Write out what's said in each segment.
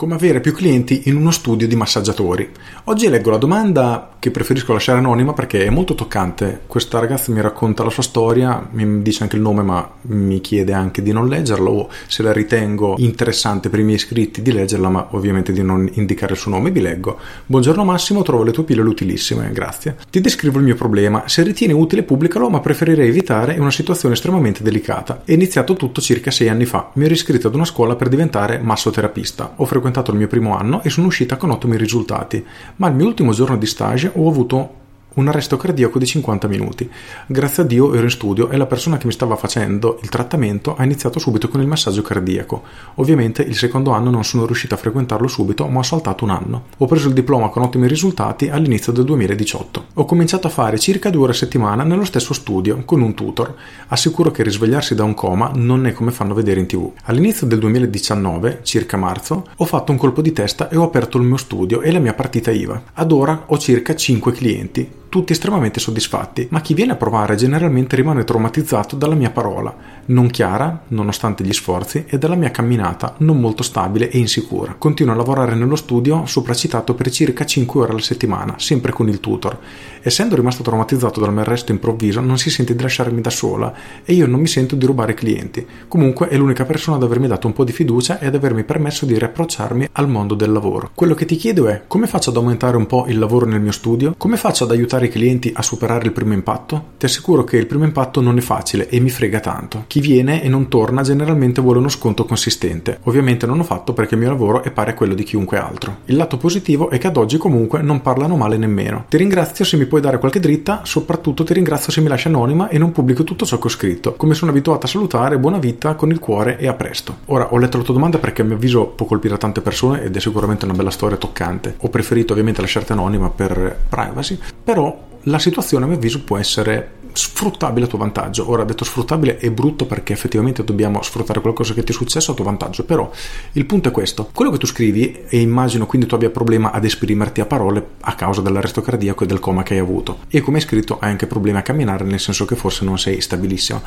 Come avere più clienti in uno studio di massaggiatori. Oggi leggo la domanda che preferisco lasciare anonima perché è molto toccante. Questa ragazza mi racconta la sua storia, mi dice anche il nome ma mi chiede anche di non leggerla o se la ritengo interessante per i miei iscritti di leggerla ma ovviamente di non indicare il suo nome. Vi leggo. Buongiorno Massimo, trovo le tue pillole utilissime, grazie. Ti descrivo il mio problema. Se ritieni utile pubblicalo ma preferirei evitare una situazione estremamente delicata. È iniziato tutto circa sei anni fa. Mi ero iscritto ad una scuola per diventare massoterapista. Ho frequentato frequentato il mio primo anno e sono uscita con ottimi risultati, ma al mio ultimo giorno di stage ho avuto un arresto cardiaco di 50 minuti. Grazie a Dio ero in studio e la persona che mi stava facendo il trattamento ha iniziato subito con il massaggio cardiaco. Ovviamente il secondo anno non sono riuscito a frequentarlo subito, ma ho saltato un anno. Ho preso il diploma con ottimi risultati all'inizio del 2018. Ho cominciato a fare circa due ore a settimana nello stesso studio con un tutor. Assicuro che risvegliarsi da un coma non è come fanno vedere in tv. All'inizio del 2019, circa marzo, ho fatto un colpo di testa e ho aperto il mio studio e la mia partita IVA. Ad ora ho circa 5 clienti tutti estremamente soddisfatti, ma chi viene a provare generalmente rimane traumatizzato dalla mia parola, non chiara, nonostante gli sforzi, e dalla mia camminata non molto stabile e insicura. Continuo a lavorare nello studio sopracitato per circa 5 ore alla settimana, sempre con il tutor. Essendo rimasto traumatizzato dal mio arresto improvviso, non si sente di lasciarmi da sola e io non mi sento di rubare clienti. Comunque è l'unica persona ad avermi dato un po' di fiducia e ad avermi permesso di riapprocciarmi al mondo del lavoro. Quello che ti chiedo è come faccio ad aumentare un po' il lavoro nel mio studio? Come faccio ad aiutare aiutare i clienti a superare il primo impatto? Ti assicuro che il primo impatto non è facile e mi frega tanto. Chi viene e non torna generalmente vuole uno sconto consistente. Ovviamente non ho fatto perché il mio lavoro è pari a quello di chiunque altro. Il lato positivo è che ad oggi comunque non parlano male nemmeno. Ti ringrazio se mi puoi dare qualche dritta, soprattutto ti ringrazio se mi lasci anonima e non pubblico tutto ciò che ho scritto. Come sono abituata a salutare, buona vita con il cuore e a presto. Ora ho letto la tua domanda perché a mio avviso può colpire tante persone ed è sicuramente una bella storia toccante. Ho preferito ovviamente lasciarti anonima per privacy, però la situazione a mio avviso può essere sfruttabile a tuo vantaggio. Ora, detto sfruttabile è brutto perché effettivamente dobbiamo sfruttare qualcosa che ti è successo a tuo vantaggio, però il punto è questo. Quello che tu scrivi, e immagino quindi tu abbia problema ad esprimerti a parole a causa dell'arresto cardiaco e del coma che hai avuto. E come hai scritto hai anche problemi a camminare, nel senso che forse non sei stabilissimo.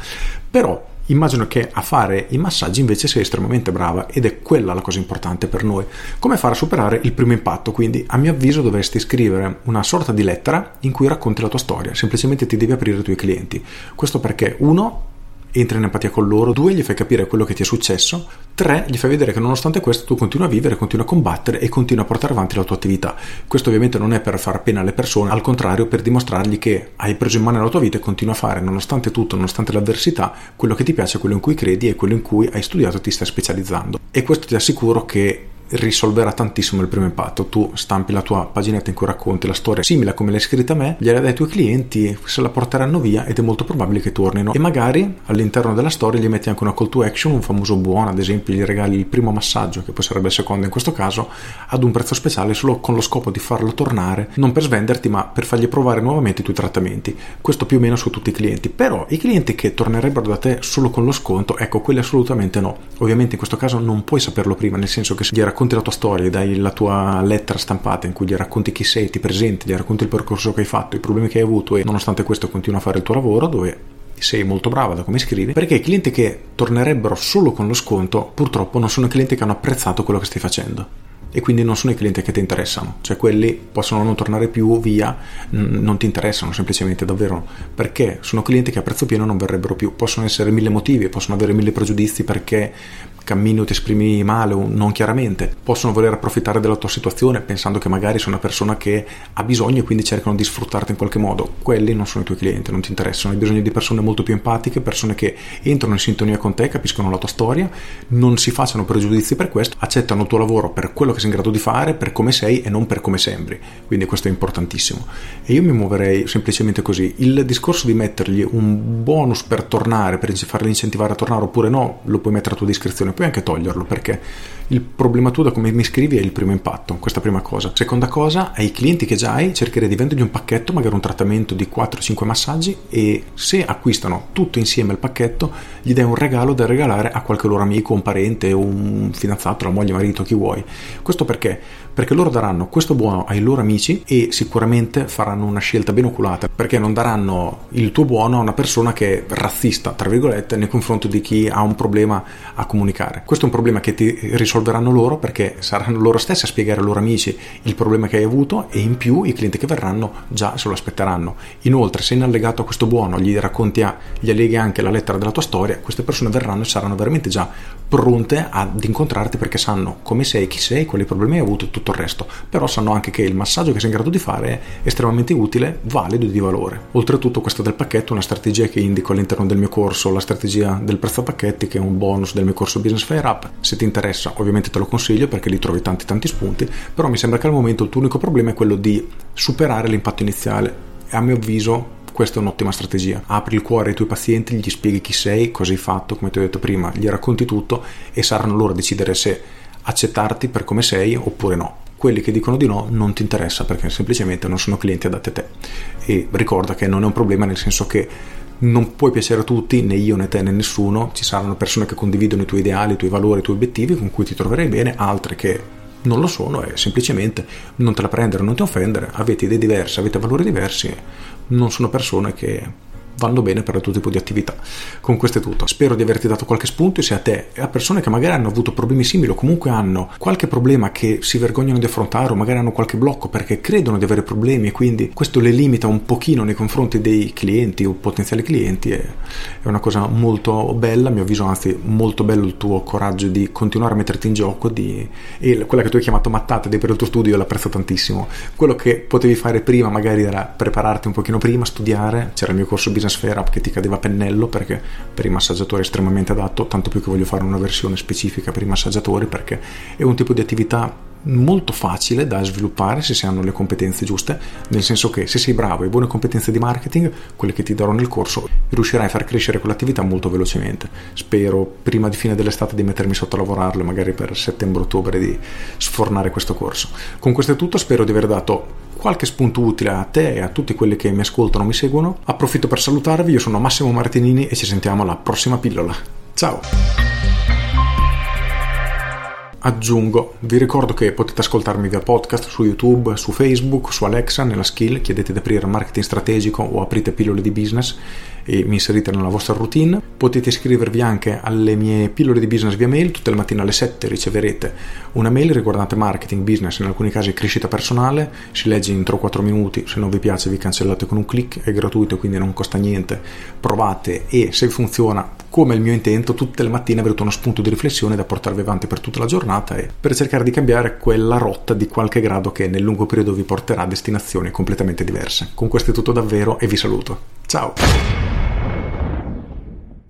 Però Immagino che a fare i massaggi invece sei estremamente brava ed è quella la cosa importante per noi. Come fare a superare il primo impatto? Quindi, a mio avviso, dovresti scrivere una sorta di lettera in cui racconti la tua storia, semplicemente ti devi aprire ai tuoi clienti. Questo perché, uno, entri in empatia con loro, due, gli fai capire quello che ti è successo, tre, gli fai vedere che nonostante questo tu continui a vivere, continui a combattere e continui a portare avanti la tua attività. Questo ovviamente non è per far pena alle persone, al contrario per dimostrargli che hai preso in mano la tua vita e continui a fare, nonostante tutto, nonostante l'avversità, quello che ti piace, quello in cui credi e quello in cui hai studiato e ti stai specializzando. E questo ti assicuro che risolverà tantissimo il primo impatto. Tu stampi la tua paginetta in cui racconti la storia simile a come l'hai scritta a me, gliela dai ai tuoi clienti, se la porteranno via ed è molto probabile che tornino. E magari all'interno della storia gli metti anche una call to action, un famoso buono, ad esempio gli regali il primo massaggio, che poi sarebbe il secondo in questo caso, ad un prezzo speciale solo con lo scopo di farlo tornare, non per svenderti, ma per fargli provare nuovamente i tuoi trattamenti. Questo più o meno su tutti i clienti. Però i clienti che tornerebbero da te solo con lo sconto, ecco, quelli assolutamente no. Ovviamente in questo caso non puoi saperlo prima, nel senso che se gli racconti racconti la tua storia, dai la tua lettera stampata in cui gli racconti chi sei, ti presenti, gli racconti il percorso che hai fatto, i problemi che hai avuto e nonostante questo continua a fare il tuo lavoro dove sei molto brava da come scrivi, perché i clienti che tornerebbero solo con lo sconto purtroppo non sono clienti che hanno apprezzato quello che stai facendo e quindi non sono i clienti che ti interessano, cioè quelli possono non tornare più via, non ti interessano semplicemente davvero. Perché? Sono clienti che a prezzo pieno non verrebbero più, possono essere mille motivi, possono avere mille pregiudizi perché cammini o ti esprimi male o non chiaramente, possono voler approfittare della tua situazione pensando che magari sei una persona che ha bisogno e quindi cercano di sfruttarti in qualche modo. Quelli non sono i tuoi clienti, non ti interessano, hai bisogno di persone molto più empatiche, persone che entrano in sintonia con te, capiscono la tua storia, non si facciano pregiudizi per questo, accettano il tuo lavoro per quello che sei in grado di fare, per come sei e non per come sembri. Quindi questo è importantissimo. E io mi muoverei semplicemente così. Il discorso di mettergli un bonus per tornare, per farli incentivare a tornare oppure no, lo puoi mettere a tua discrezione puoi anche toglierlo perché il problema tu da come mi scrivi è il primo impatto, questa prima cosa. Seconda cosa, ai clienti che già hai cercherei di vendergli un pacchetto, magari un trattamento di 4-5 massaggi e se acquistano tutto insieme il pacchetto gli dai un regalo da regalare a qualche loro amico, un parente, un fidanzato, la moglie, marito, chi vuoi. Questo perché perché loro daranno questo buono ai loro amici e sicuramente faranno una scelta ben oculata, perché non daranno il tuo buono a una persona che è razzista, tra virgolette, nei confronti di chi ha un problema a comunicare. Questo è un problema che ti risolveranno loro perché saranno loro stessi a spiegare ai loro amici il problema che hai avuto e in più i clienti che verranno già se lo aspetteranno. Inoltre, se in allegato a questo buono gli racconti, gli alleghi anche la lettera della tua storia, queste persone verranno e saranno veramente già pronte ad incontrarti perché sanno come sei, chi sei, quali problemi hai avuto e tutto il resto. Però sanno anche che il massaggio che sei in grado di fare è estremamente utile, valido e di valore. Oltretutto, questo del pacchetto è una strategia che indico all'interno del mio corso, la strategia del prezzo a pacchetti, che è un bonus del mio corso Business Fire Up. Se ti interessa, ovviamente te lo consiglio perché lì trovi tanti tanti spunti, però mi sembra che al momento il tuo unico problema è quello di superare l'impatto iniziale. A mio avviso questa è un'ottima strategia. Apri il cuore ai tuoi pazienti, gli spieghi chi sei, cosa hai fatto, come ti ho detto prima, gli racconti tutto e saranno loro a decidere se accettarti per come sei oppure no. Quelli che dicono di no non ti interessa perché semplicemente non sono clienti adatti a te. E ricorda che non è un problema nel senso che non puoi piacere a tutti, né io né te né nessuno, ci saranno persone che condividono i tuoi ideali, i tuoi valori, i tuoi obiettivi con cui ti troverai bene, altre che non lo sono e semplicemente non te la prendere, non ti offendere, avete idee diverse, avete valori diversi, non sono persone che vanno bene per tutto tipo di attività. Con questo è tutto. Spero di averti dato qualche spunto se a te e a persone che magari hanno avuto problemi simili o comunque hanno qualche problema che si vergognano di affrontare o magari hanno qualche blocco perché credono di avere problemi e quindi questo le limita un pochino nei confronti dei clienti o potenziali clienti è, una cosa molto bella, a mio avviso anzi molto bello il tuo coraggio di continuare a metterti in gioco di, e quella che tu hai chiamato mattata per il tuo studio l'apprezzo tantissimo. Quello che potevi fare prima magari era prepararti un pochino prima, studiare, c'era il mio corso business Business Fair Up che ti cadeva a pennello perché per i massaggiatori è estremamente adatto, tanto più che voglio fare una versione specifica per i massaggiatori perché è un tipo di attività molto facile da sviluppare se si hanno le competenze giuste, nel senso che se sei bravo e hai buone competenze di marketing, quelle che ti darò nel corso, riuscirai a far crescere quell'attività molto velocemente. Spero prima di fine dell'estate di mettermi sotto a lavorarlo, magari per settembre-ottobre di sfornare questo corso. Con questo è tutto, spero di aver dato qualche spunto utile a te e a tutti quelli che mi ascoltano o mi seguono. Approfitto per salutarvi, io sono Massimo Martinini e ci sentiamo alla prossima pillola. Ciao! Aggiungo, vi ricordo che potete ascoltarmi via podcast su YouTube, su Facebook, su Alexa, nella skill, chiedete di aprire marketing strategico o aprite pillole di business e mi inserite nella vostra routine. Potete iscrivervi anche alle mie pillole di business via mail, tutte le mattine alle 7 riceverete una mail riguardante marketing, business, in alcuni casi crescita personale, si legge in 3-4 minuti, se non vi piace vi cancellate con un clic, è gratuito quindi non costa niente, provate e se funziona come il mio intento, tutte le mattine avrete uno spunto di riflessione da portarvi avanti per tutta la giornata e per cercare di cambiare quella rotta di qualche grado che nel lungo periodo vi porterà a destinazioni completamente diverse. Con questo è tutto davvero e vi saluto. Ciao!